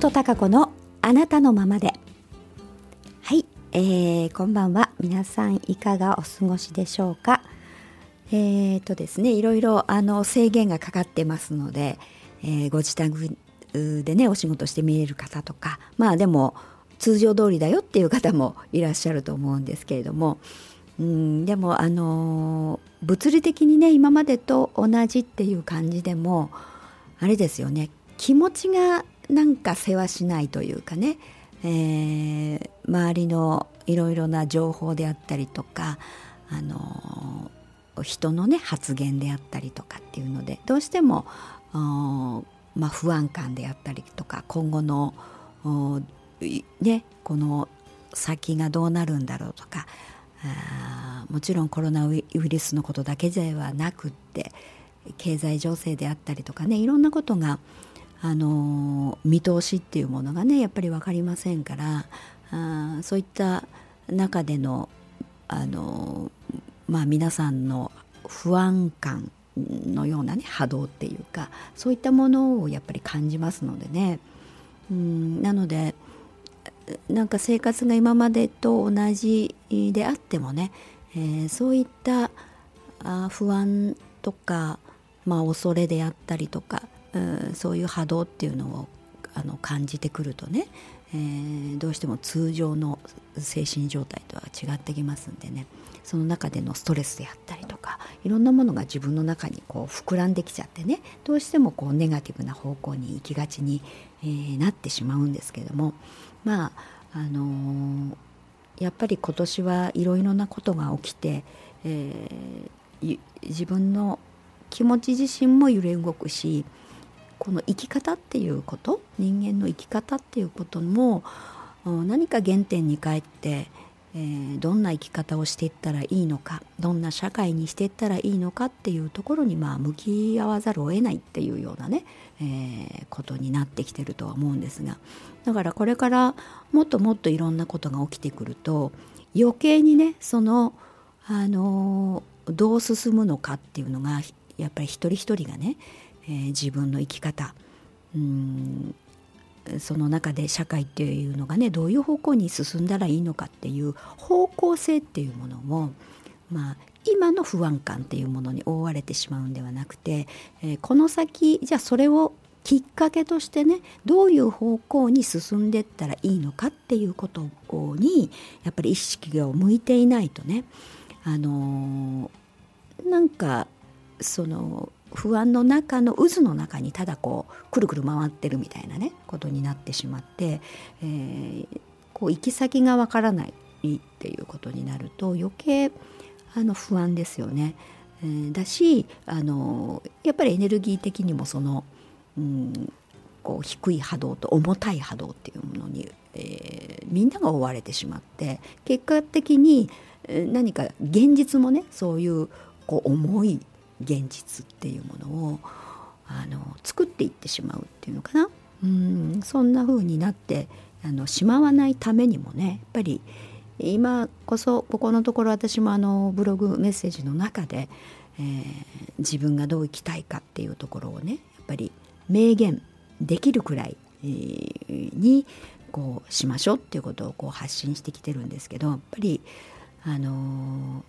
本孝子のあなたのままで。はい、えー、こんばんは。皆さんいかがお過ごしでしょうか？えーとですねいろいろあの制限がかかってますので、えー、ご自宅でねお仕事して見える方とかまあでも通常通りだよっていう方もいらっしゃると思うんですけれどもうんでもあの物理的にね今までと同じっていう感じでもあれですよね。気持ちがなんか世話しないというかね、えー、周りのいろいろな情報であったりとかあの人のね発言であったりとかっていうのでどうしてもまあ、不安感であったりとか今後のねこの先がどうなるんだろうとかもちろんコロナウイルスのことだけではなくって経済情勢であったりとかねいろんなことが、あの見通しっていうものがねやっぱり分かりませんからあそういった中での、あのまあ、皆さんの不安感のようなね波動っていうかそういったものをやっぱり感じますのでね。うんなのでなんか生活が今までと同じであってもね、えー、そういったあ不安とか、まあ、恐れであったりとか、うん、そういう波動っていうのをあの感じてくるとね、えー、どうしても通常の精神状態とは違ってきますんでね。その中でのストレスであったりとかいろんなものが自分の中にこう膨らんできちゃってねどうしてもこうネガティブな方向に行きがちに、えー、なってしまうんですけども。まああのー、やっぱり今年はいろいろなことが起きて、えー、自分の気持ち自身も揺れ動くしこの生き方っていうこと人間の生き方っていうことも何か原点に帰って、えー、どんな生き方をしていったらいいのかどんな社会にしていったらいいのかっていうところにまあ向き合わざるを得ないっていうようなね、えー、ことになってきてるとは思うんですが。だからこれからもっともっといろんなことが起きてくると余計にねそのあのどう進むのかっていうのがやっぱり一人一人がね、えー、自分の生き方。うん。その中で社会っていうのがねどういう方向に進んだらいいのかっていう方向性っていうものもまあ今の不安感っていうものに覆われてしまうんではなくて、えー、この先じゃあそれをきっかけとしてねどういう方向に進んでったらいいのかっていうことにやっぱり意識が向いていないとねあのー、なんかその不安の中の渦の中にただこうくるくる回ってるみたいなねことになってしまって、えー、こう行き先がわからないっていうことになると余計あの不安ですよね。えー、だしあのやっぱりエネルギー的にもその、うん、こう低い波動と重たい波動っていうものに、えー、みんなが追われてしまって結果的に何か現実もねそういうこう重い現実っていうものをあの作っていってしまうっていうのかな。うんそんな風になってあのしまわないためにもねやっぱり今こそここのところ私もあのブログメッセージの中で、えー、自分がどう生きたいかっていうところをねやっぱり明言できるくらい、にこうしましょうっていうことをこう発信してきてるんですけどやっぱりあの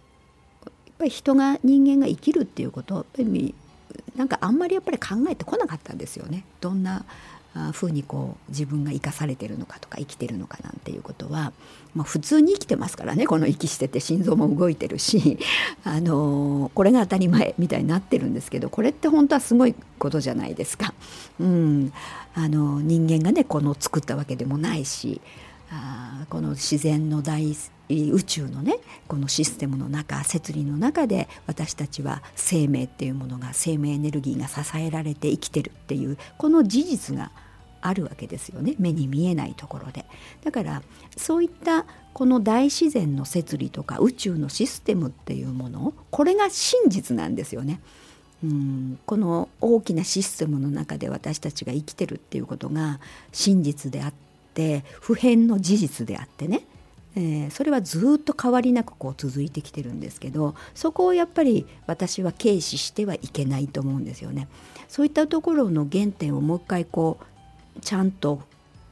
ぱり人が人間が生きるっていうことやっぱりなんかあんまりやっぱり考えてこなかったんですよね。どんなふうにこう自分が生かされてるのかとか生きてるのかなんていうことは、まあ、普通に生きてますからねこの息してて心臓も動いてるし、あのー、これが当たり前みたいになってるんですけどこれって本当はすごいことじゃないですか。うん、あの人間がねこの作ったわけでもないしあこの自然の大宇宙のねこのシステムの中摂理の中で私たちは生命っていうものが生命エネルギーが支えられて生きてるっていうこの事実があるわけですよね。目に見えないところで。だからそういったこの大自然の摂理とか宇宙のシステムっていうものこれが真実なんですよね。うんこの大きなシステムの中で私たちが生きてるっていうことが真実であって普遍の事実であってね。えー、それはずっと変わりなくこう続いてきてるんですけどそこをやっぱり私は軽視してはいけないと思うんですよね。そういったところの原点をもう一回こうちゃんと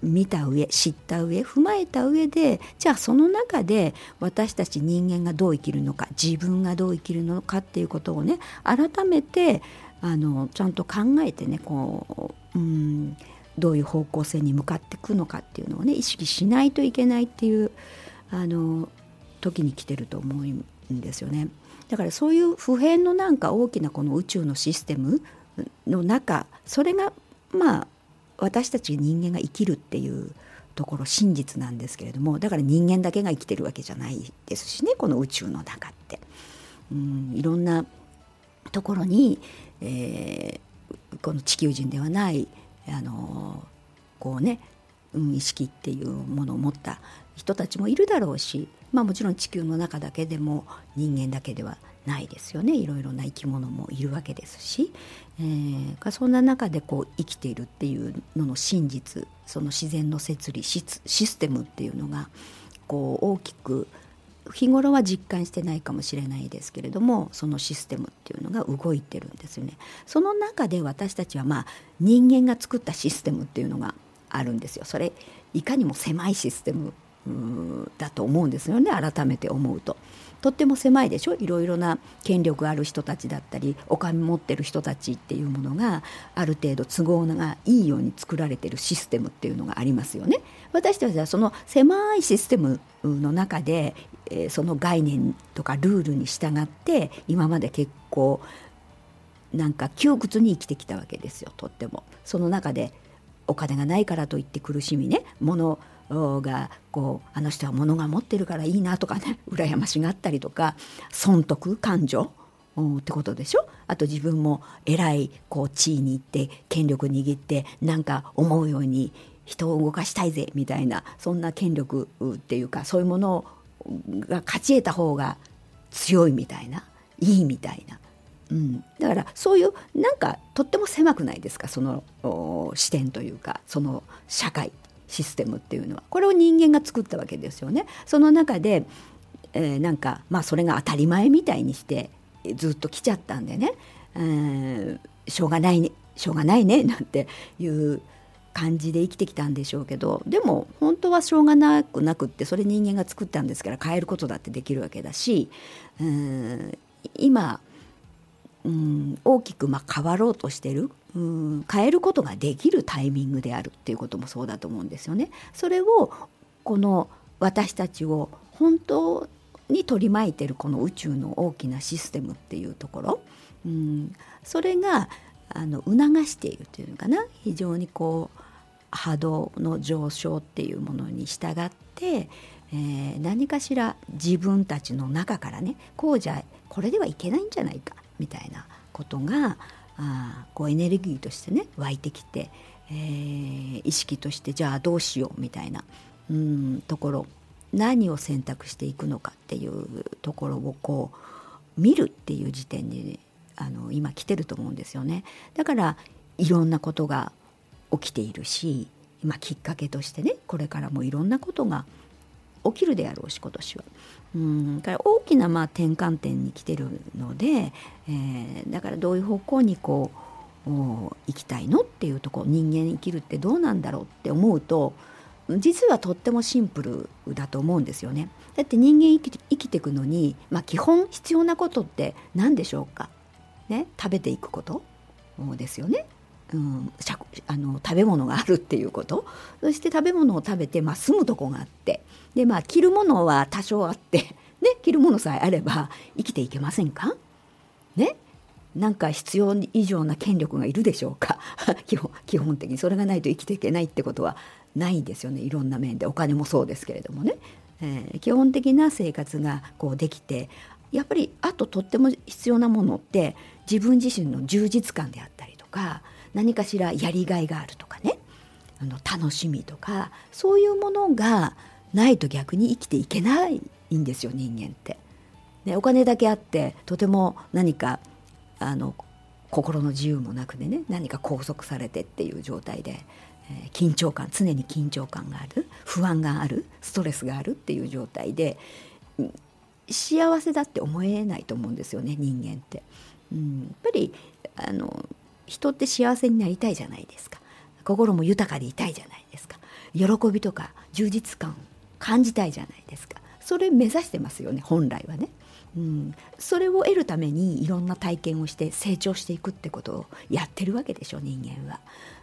見た上知った上踏まえた上でじゃあその中で私たち人間がどう生きるのか自分がどう生きるのかっていうことをね改めてあのちゃんと考えてねこううんどういう方向性に向かっていくのかっていうのをね意識しないといけないっていうあの時に来てると思うんですよね。だからそういう普遍のなんか大きなこの宇宙のシステムの中それがまあ私たち人間が生きるっていうところ真実なんですけれどもだから人間だけが生きてるわけじゃないですしねこの宇宙の中って。うんいろんなところに、えー、この地球人ではないあのこうね、意識っていうものを持った人たちもいるだろうし、まあ、もちろん地球の中だけでも人間だけではないですよねいろいろな生き物もいるわけですし、えー、そんな中でこう生きているっていうのの真実その自然の摂理システムっていうのがこう大きく日頃は実感してないかもしれないですけれどもそのシステムっていうのが動いてるんですよね。その中で私たちはまあ人間が作ったシステムっていうのがあるんですよ。それいかにも狭いシステムだと思うんですよね改めて思うと。とっても狭いでしょ？いろいろな権力ある人たちだったりお金持ってる人たちっていうものがある程度都合がいいように作られてるシステムっていうのがありますよね。私たちはその狭いシステムの中で、その概念とかルールに従って今まで結構なんか窮屈に生きてきたわけですよとっても。その中でお金がないからといって苦しみね物がこうあの人は物が持ってるからいいなとかね 羨ましがったりとか損得感情ってことでしょ？あと自分も偉いこう地位に行って権力握ってなんか思うように人を動かしたいぜみたいなそんな権力っていうかそういうものが勝ち得た方が強いみたいないいみたいな、うん、だからそういうなんかとっても狭くないですか？その視点というかその社会。システムっていうのは。これを人間が作ったわけですよね。その中で、えー、なんかまあそれが当たり前みたいにしてずっと来ちゃったんでね、えー、しょうがないねしょうがないねなんていう感じで生きてきたんでしょうけど。でも本当はしょうがなくなくってそれ人間が作ったんですから変えることだってできるわけだしうん今うん大きくま変わろうとしてる。うん変えることができるタイミングであるっていうこともそうだと思うんですよね。それをこの私たちを本当に取り巻いてるこの宇宙の大きなシステムっていうところ、うん、それがあの促しているというのかな非常にこう波動の上昇っていうものに従って、えー、何かしら自分たちの中からねこうじゃこれではいけないんじゃないかみたいなことがあこうエネルギーとしてね湧いてきて、えー、意識としてじゃあどうしようみたいなうんところ何を選択していくのかっていうところをこう見るっていう時点にあの今来てると思うんですよね。だからいろんなことが起きているし今きっかけとしてねこれからもいろんなことが起きるであろうし今年は。うんから大きなまあ転換点に来てるので、えー、だからどういう方向にこう行きたいのっていうとこ人間生きるってどうなんだろうって思うと実はとってもシンプルだと思うんですよね。だって人間生き生きていくのに、まあ、基本必要なことって何でしょうか、ね、食べていくこと？ですよね。うん、あの食べ物があるっていうこと。そして食べ物を食べて、まあ、住むとこがあって。で、まあ、着るものは多少あって、ね、着るものさえあれば生きていけませんか？ね？なんか必要以上な権力がいるでしょうか？基本基本的に。それがないと生きていけないってことはないですよね。いろんな面で。お金もそうですけれどもね、えー、基本的な生活がこうできてやっぱりあととっても必要なものって自分自身の充実感であったりとか何かしらやりがいがあるとかねあの楽しみとかそういうものがないと逆に生きていけないんですよ人間って。ね、お金だけあってとても何かあの心の自由もなくてね何か拘束されてっていう状態で、えー、緊張感常に緊張感がある不安があるストレスがあるっていう状態で幸せだって思えないと思うんですよね人間って。うん、やっぱりあの人って幸せになりたいじゃないですか。心も豊かでいたいじゃないですか喜びとか充実感を感じたいじゃないですかそれ目指してますよね本来はね。うん、それを得るためにいろんな体験をして成長していくってことをやってるわけでしょ人間は。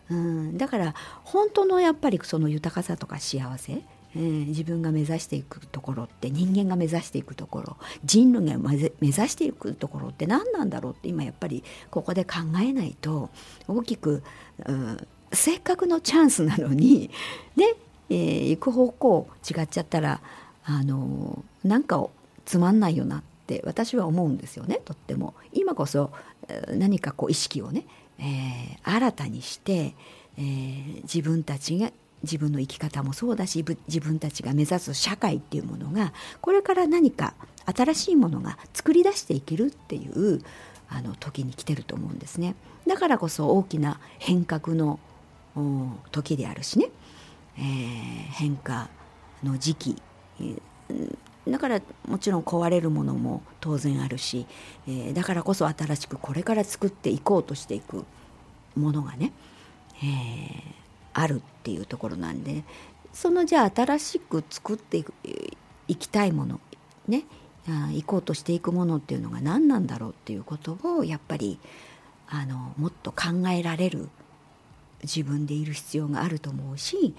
うん、だから本当のやっぱりその豊かさとか幸せ、えー、自分が目指していくところって人間が目指していくところ人類が目指していくところって何なんだろうって今やっぱりここで考えないと大きく、うん、せっかくのチャンスなのに ね、えー、行く方向違っちゃったらあのなんかつまんないよなって私は思うんですよねとっても。今こそ何かこう意識をね、えー、新たにして、えー、自分たちが自分の生き方もそうだし自分たちが目指す社会っていうものがこれから何か新しいものが作り出していけるっていうあの時に来てると思うんですね。だからこそ大きな変革の時であるしね、えー、変化の時期だからもちろん壊れるものも当然あるし、えー、だからこそ新しくこれから作っていこうとしていくものがね、えー、あるっていうところなんでそのじゃあ新しく作っていくいきたいものね行こうとしていくものっていうのが何なんだろうっていうことをやっぱりあのもっと考えられる自分でいる必要があると思うし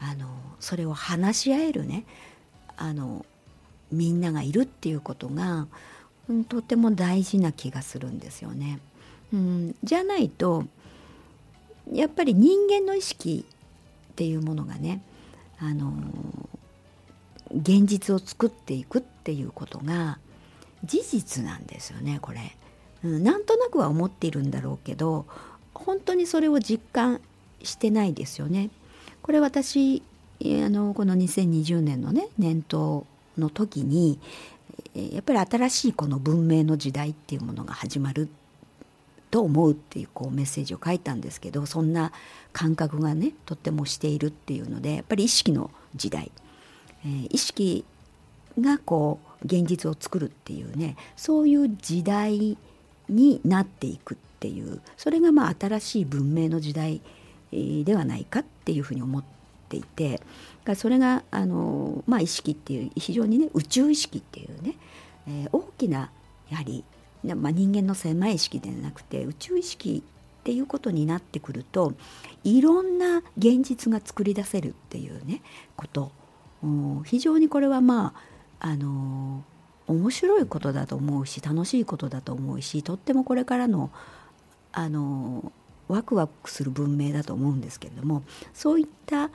あのそれを話し合えるねあのみんながいるっていうことが、とても大事な気がするんですよね。うん、じゃないとやっぱり人間の意識っていうものがねあの現実を作っていくっていうことが事実なんですよねこれ、うん。なんとなくは思っているんだろうけど本当にそれを実感してないですよね。これ私あのこの2020年のね年頭の時にやっぱり新しいこの文明の時代っていうものが始まると思うっていうこうメッセージを書いたんですけどそんな感覚がねとってもしているっていうのでやっぱり意識の時代、えー、意識がこう現実を作るっていうねそういう時代になっていくっていうそれがまあ新しい文明の時代ではないかっていうふうに思っていてそれがあの、まあ、意識っていう非常にね宇宙意識っていうね、えー、大きなやはり、まあ、人間の狭い意識ではなくて宇宙意識っていうことになってくるといろんな現実が作り出せるっていうねこと非常にこれはまああの面白いことだと思うし楽しいことだと思うしとってもこれからのあのワクワクする文明だと思うんですけれどもそういった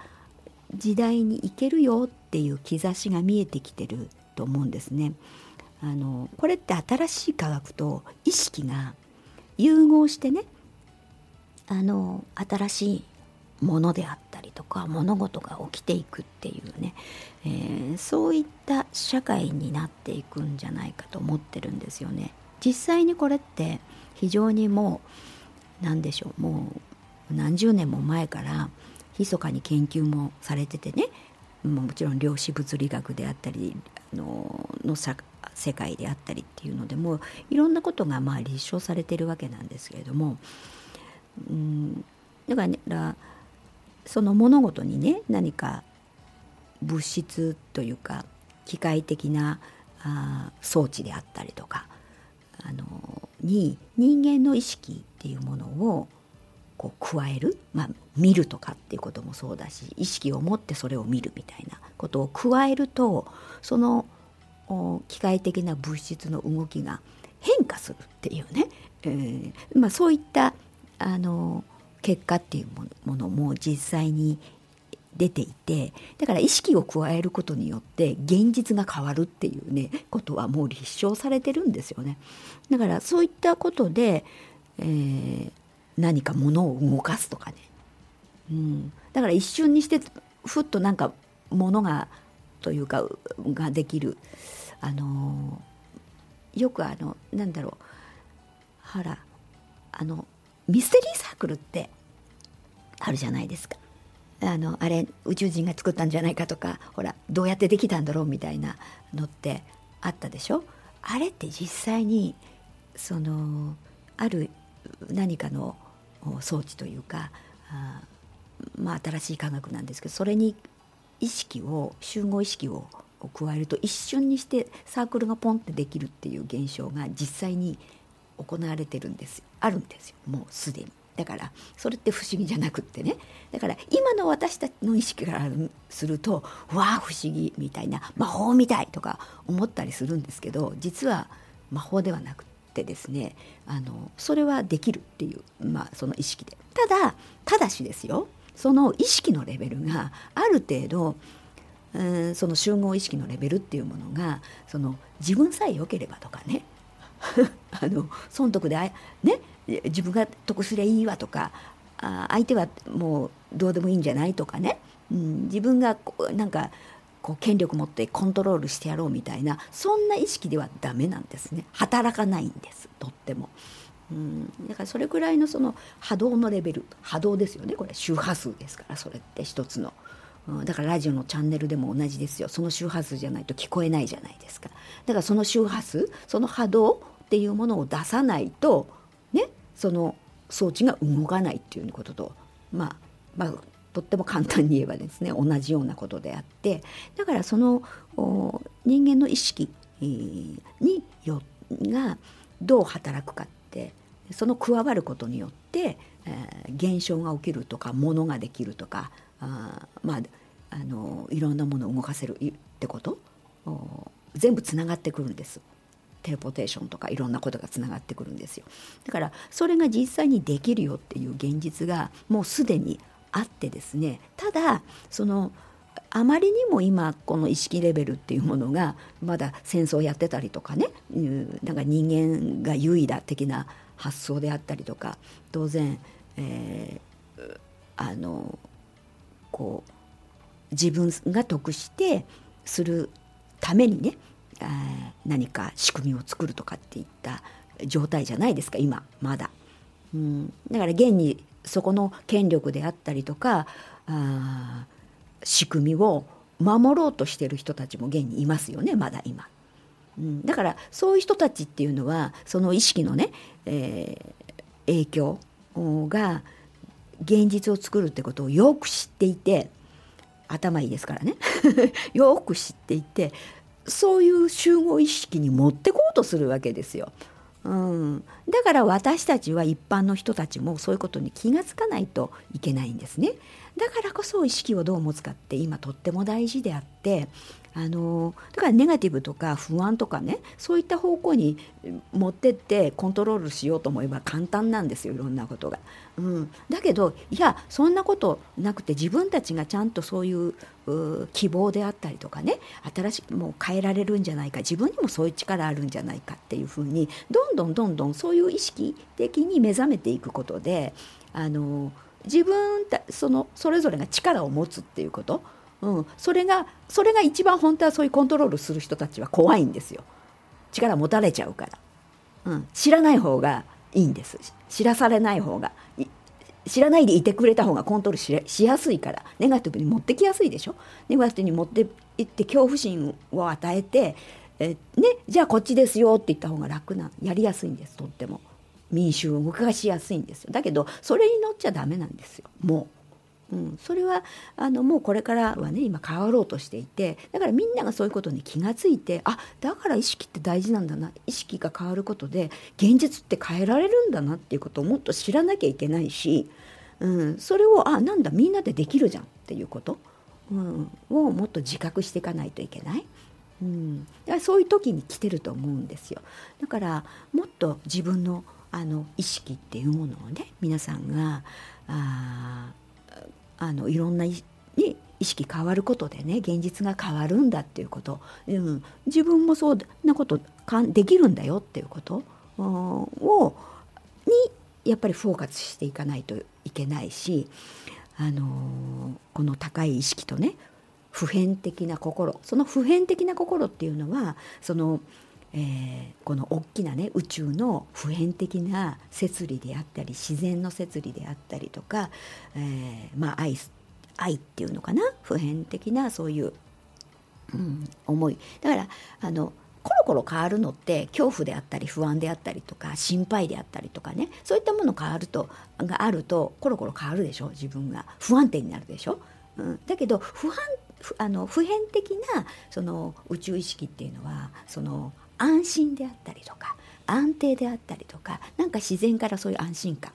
時代に行けるよっていう兆しが見えてきてると思うんですね。あのこれって新しい科学と意識が融合してねあの新しいものであったりとか物事が起きていくっていうね、えー、そういった社会になっていくんじゃないかと思ってるんですよね。実際にこれって非常にもう何でしょうもう何十年も前から密かに研究もされててねもちろん量子物理学であったりのの世界であったりっていうのでもいろんなことがまあ立証されてるわけなんですけれども、うん、だから、その物事にね何か物質というか機械的なあ装置であったりとかあのに人間の意識っていうものをこう加える、まあ、見るとかっていうこともそうだし意識を持ってそれを見るみたいなことを加えるとその機械的な物質の動きが変化するっていうね、えーまあ、そういったあの結果っていうものも実際に出ていてだから意識を加えることによって現実が変わるっていうねことはもう立証されてるんですよね。だからそういったことで、えー、何か物を動かすとかね、うん、だから一瞬にしてふっとなんか物がというかができる。あのよくあのなんだろうほらあのミステリーサークルってあるじゃないですか。あのあれ宇宙人が作ったんじゃないかとかほらどうやってできたんだろうみたいなのってあったでしょ？あれって実際にそのある何かの装置というかあまあ、新しい科学なんですけどそれに意識を集合意識を加えると一瞬にしてサークルがポンってできるっていう現象が実際に行われてるんですあるんですよ。もうすでに。だからそれって不思議じゃなくってね。だから今の私たちの意識からするとわあ不思議みたいな魔法みたいとか思ったりするんですけど実は魔法ではなくてですねあのそれはできるっていう、まあ、その意識で。ただただしですよ。その意識のレベルがある程度うんその集合意識のレベルっていうものがその自分さえ良ければとかね あの損得であね自分が得すりゃいいわとかあ相手はもうどうでもいいんじゃないとかね、うん、自分がこうなんかこう権力持ってコントロールしてやろうみたいなそんな意識ではダメなんですね働かないんですとっても。うん、だからそれくらいのその波動のレベル波動ですよねこれ周波数ですからそれって一つの。だからラジオのチャンネルでも同じですよ。その周波数じゃないと聞こえないじゃないですか。だからその周波数その波動っていうものを出さないとねその装置が動かないっていうこととまあまあとっても簡単に言えばですね同じようなことであって。だからその人間の意識によがどう働くかってその加わることによって、えー、現象が起きるとかものができるとかあまああのいろんなものを動かせるってこと？全部つながってくるんです。テレポテーションとかいろんなことがつながってくるんですよ。だからそれが実際にできるよっていう現実がもうすでにあってですね。ただそのあまりにも今この意識レベルっていうものがまだ戦争やってたりとかねなんか人間が優位だ的な発想であったりとか当然、えー、あのこう自分が得してするためにね何か仕組みを作るとかっていった状態じゃないですか今まだ。うん、だから現にそこの権力であったりとかあ仕組みを守ろうとしてる人たちも現にいますよねまだ今。うん、だからそういう人たちっていうのはその意識のね、えー、影響が現実を作るってことをよく知っていて頭いいですからね よく知っていてそういう集合意識に持ってこうとするわけですよ。うん、だから私たちは一般の人たちもそういうことに気が付かないといけないんですね。だからこそ意識をどう持つかって今とっても大事であってあのだからネガティブとか不安とかねそういった方向に持ってってコントロールしようと思えば簡単なんですよいろんなことが。うん、だけどいやそんなことなくて自分たちがちゃんとそういう希望であったりとかね新しくもう変えられるんじゃないか自分にもそういう力あるんじゃないかっていうふうにどんどんどんどんそういう意識的に目覚めていくことであの自分たそのそれぞれが力を持つっていうこと。うん、それがそれが一番本当はそういうコントロールする人たちは怖いんですよ。力持たれちゃうから、うん、知らない方がいいんです。知らされない方が。知らないでいてくれた方がコントロールしやすいから。ネガティブに持ってきやすいでしょ？ネガティブに持っていって恐怖心を与えてえねじゃあこっちですよって言った方が楽なやりやすいんですとっても。民衆を動かしやすいんですよ。だけどそれに乗っちゃダメなんですよ。もう。うん、それはあのもうこれからはね今変わろうとしていてだからみんながそういうことに気が付いてあだから意識って大事なんだな。意識が変わることで現実って変えられるんだなっていうことをもっと知らなきゃいけないし、うん、それをあなんだみんなでできるじゃんっていうこと、うん、をもっと自覚していかないといけない。うん、だからそういう時に来てると思うんですよ。だからもっと自分のあの意識っていうものをね皆さんがああのいろんなに意識変わることでね現実が変わるんだっていうこと、うん、自分もそんなことかんできるんだよっていうこと。をにやっぱりフォーカスしていかないといけないし、あのこの高い意識とね普遍的な心。その普遍的な心っていうのはその、えー、この大きなね宇宙の普遍的な摂理であったり自然の摂理であったりとか、えー、まあ愛愛っていうのかな？普遍的なそういう、うん、思い。だからあのコロコロ変わるのって恐怖であったり不安であったりとか心配であったりとかねそういったもの変わるとがあるとコロコロ変わるでしょ自分が。不安定になるでしょ、うん、だけど不安あの普遍的なその宇宙意識っていうのはその安心であったりとか安定であったりとかなんか自然からそういう安心感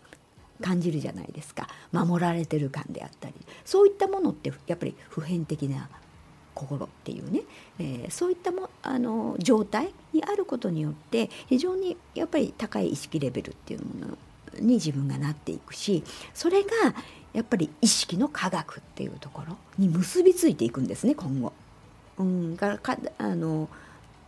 感じるじゃないですか守られてる感であったりそういったものってやっぱり普遍的な心っていうね、えー、そういったもあの状態にあることによって非常にやっぱり高い意識レベルっていうものに自分がなっていくしそれがやっぱり意識の科学っていうところに結びついていくんですね今後。うん、からかあの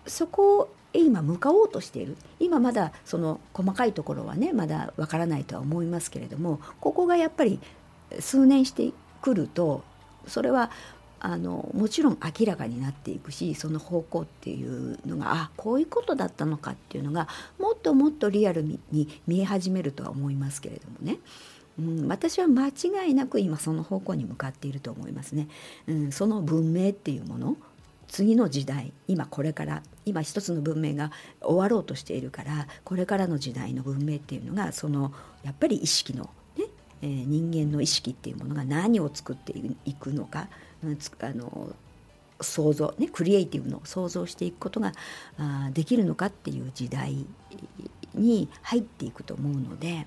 そこ今向かおうとしている今まだその細かいところはねまだわからないとは思いますけれどもここがやっぱり数年してくるとそれはあのもちろん明らかになっていくしその方向っていうのがあこういうことだったのかっていうのがもっともっとリアルに見え始めるとは思いますけれどもね。うん、私は間違いなく今その方向に向かっていると思いますね。うん、その文明っていうもの次の時代今これから今一つの文明が終わろうとしているからこれからの時代の文明っていうのがそのやっぱり意識のね、えー、人間の意識っていうものが何を作っていくのかうんあの想像ねクリエイティブの想像していくことがあできるのかっていう時代に入っていくと思うので、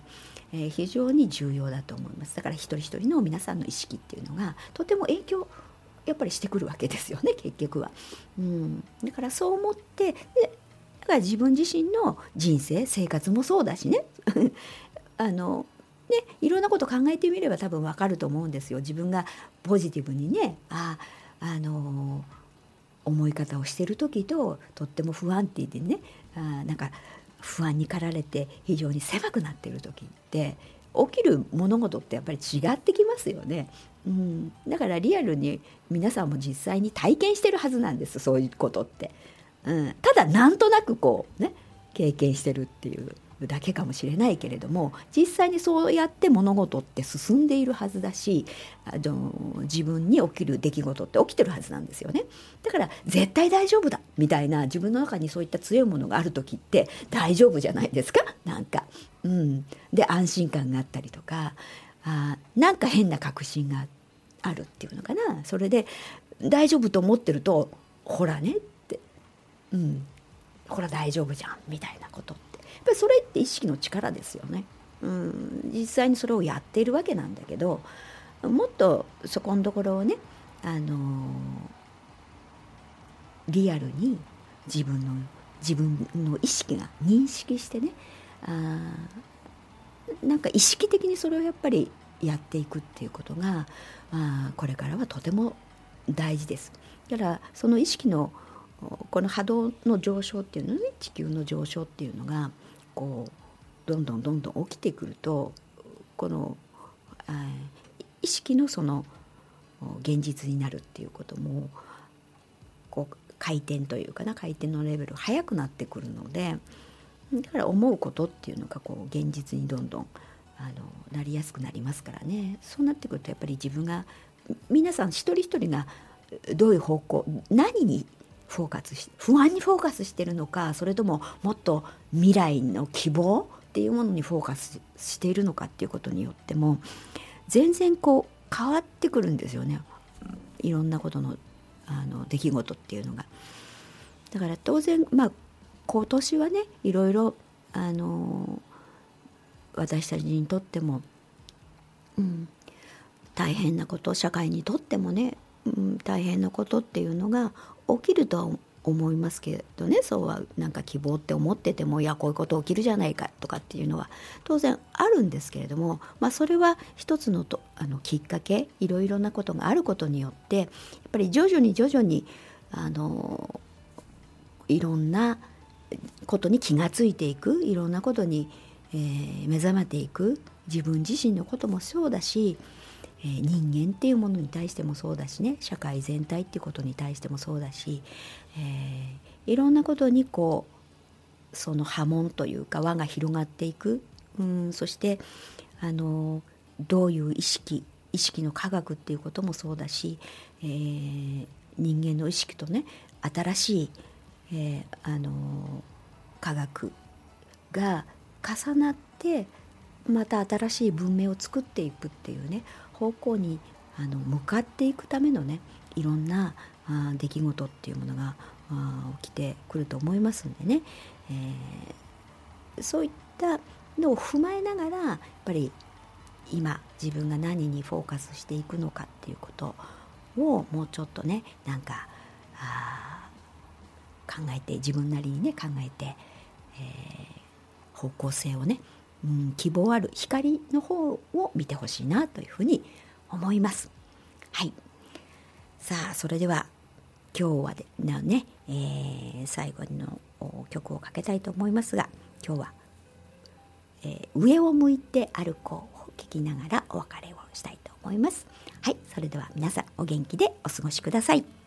えー、非常に重要だと思います。だから一人一人の皆さんの意識っていうのがとても影響やっぱりしてくるわけですよね結局は、うん。だからそう思ってでだから自分自身の人生生活もそうだしね。あのね、いろんなこと考えてみれば多分わかると思うんですよ。自分がポジティブにねああの思い方をしてる時ととっても不安定でねあなんか不安に駆られて非常に狭くなってる時って起きる物事ってやっぱり違ってきますよね。うん、だからリアルに皆さんも実際に体験してるはずなんですそういうことって。うん、ただなんとなくこうね経験してるっていうだけかもしれないけれども実際にそうやって物事って進んでいるはずだしあの自分に起きる出来事って起きてるはずなんですよねだから絶対大丈夫だみたいな自分の中にそういった強いものがある時って大丈夫じゃないですか？なんか。うん、で安心感があったりとかあなんか変な確信があるっていうのかな。それで大丈夫と思ってるとほらねって、うん、ほら大丈夫じゃんみたいなことって。やっぱりそれって意識の力ですよね。うん、実際にそれをやっているわけなんだけどもっとそこのところをね、あのー、リアルに自分の自分の意識が認識してねあなんか意識的にそれをやっぱりやっていくっていうことがあこれからはとても大事です。だからその意識のこの波動の上昇っていうのね地球の上昇っていうのがこうどんどんどんどん起きてくるとこの意識のその現実になるっていうこともこう回転というかな回転のレベルが速くなってくるのでだから思うことっていうのがこう現実にどんどんあのなりやすくなりますからねそうなってくるとやっぱり自分が皆さん一人一人がどういう方向何にフォーカスし不安にフォーカスしてるのかそれとももっと未来の希望っていうものにフォーカスしているのかっていうことによっても全然こう変わってくるんですよねいろんなことのあの出来事っていうのが。だから当然まあ今年はねいろいろあの私たちにとっても、うん、大変なこと社会にとってもね、うん、大変なことっていうのが起きるとは思いますけどね。そうはなんか希望って思っててもいやこういうこと起きるじゃないかとかっていうのは当然あるんですけれども、まあ、それは一つのとあのきっかけいろいろなことがあることによってやっぱり徐々に徐々にあのいろんなことに気がついていくいろんなことに、えー、目覚めていく。自分自身のこともそうだしえー、人間っていうものに対してもそうだしね。社会全体っていうことに対してもそうだし、えー、いろんなことにこうその波紋というか輪が広がっていく、うん、そしてあのどういう意識意識の科学っていうこともそうだし、えー、人間の意識とね新しい、えー、あの科学が重なってまた新しい文明を作っていくっていうね方向にあの向かっていくためのねいろんなあ出来事っていうものがあ起きてくると思いますんでね、えー、そういったのを踏まえながらやっぱり今自分が何にフォーカスしていくのかっていうことをもうちょっとねなんかあ考えて自分なりにね考えて、えー、方向性をね、うん、希望ある光の方を見てほしいなというふうに思います。はいさあそれでは今日はでなね、えー、最後の曲をかけたいと思いますが今日は、えー、上を向いて歩こう」を聞きながらお別れをしたいと思います。はいそれでは皆さんお元気でお過ごしください。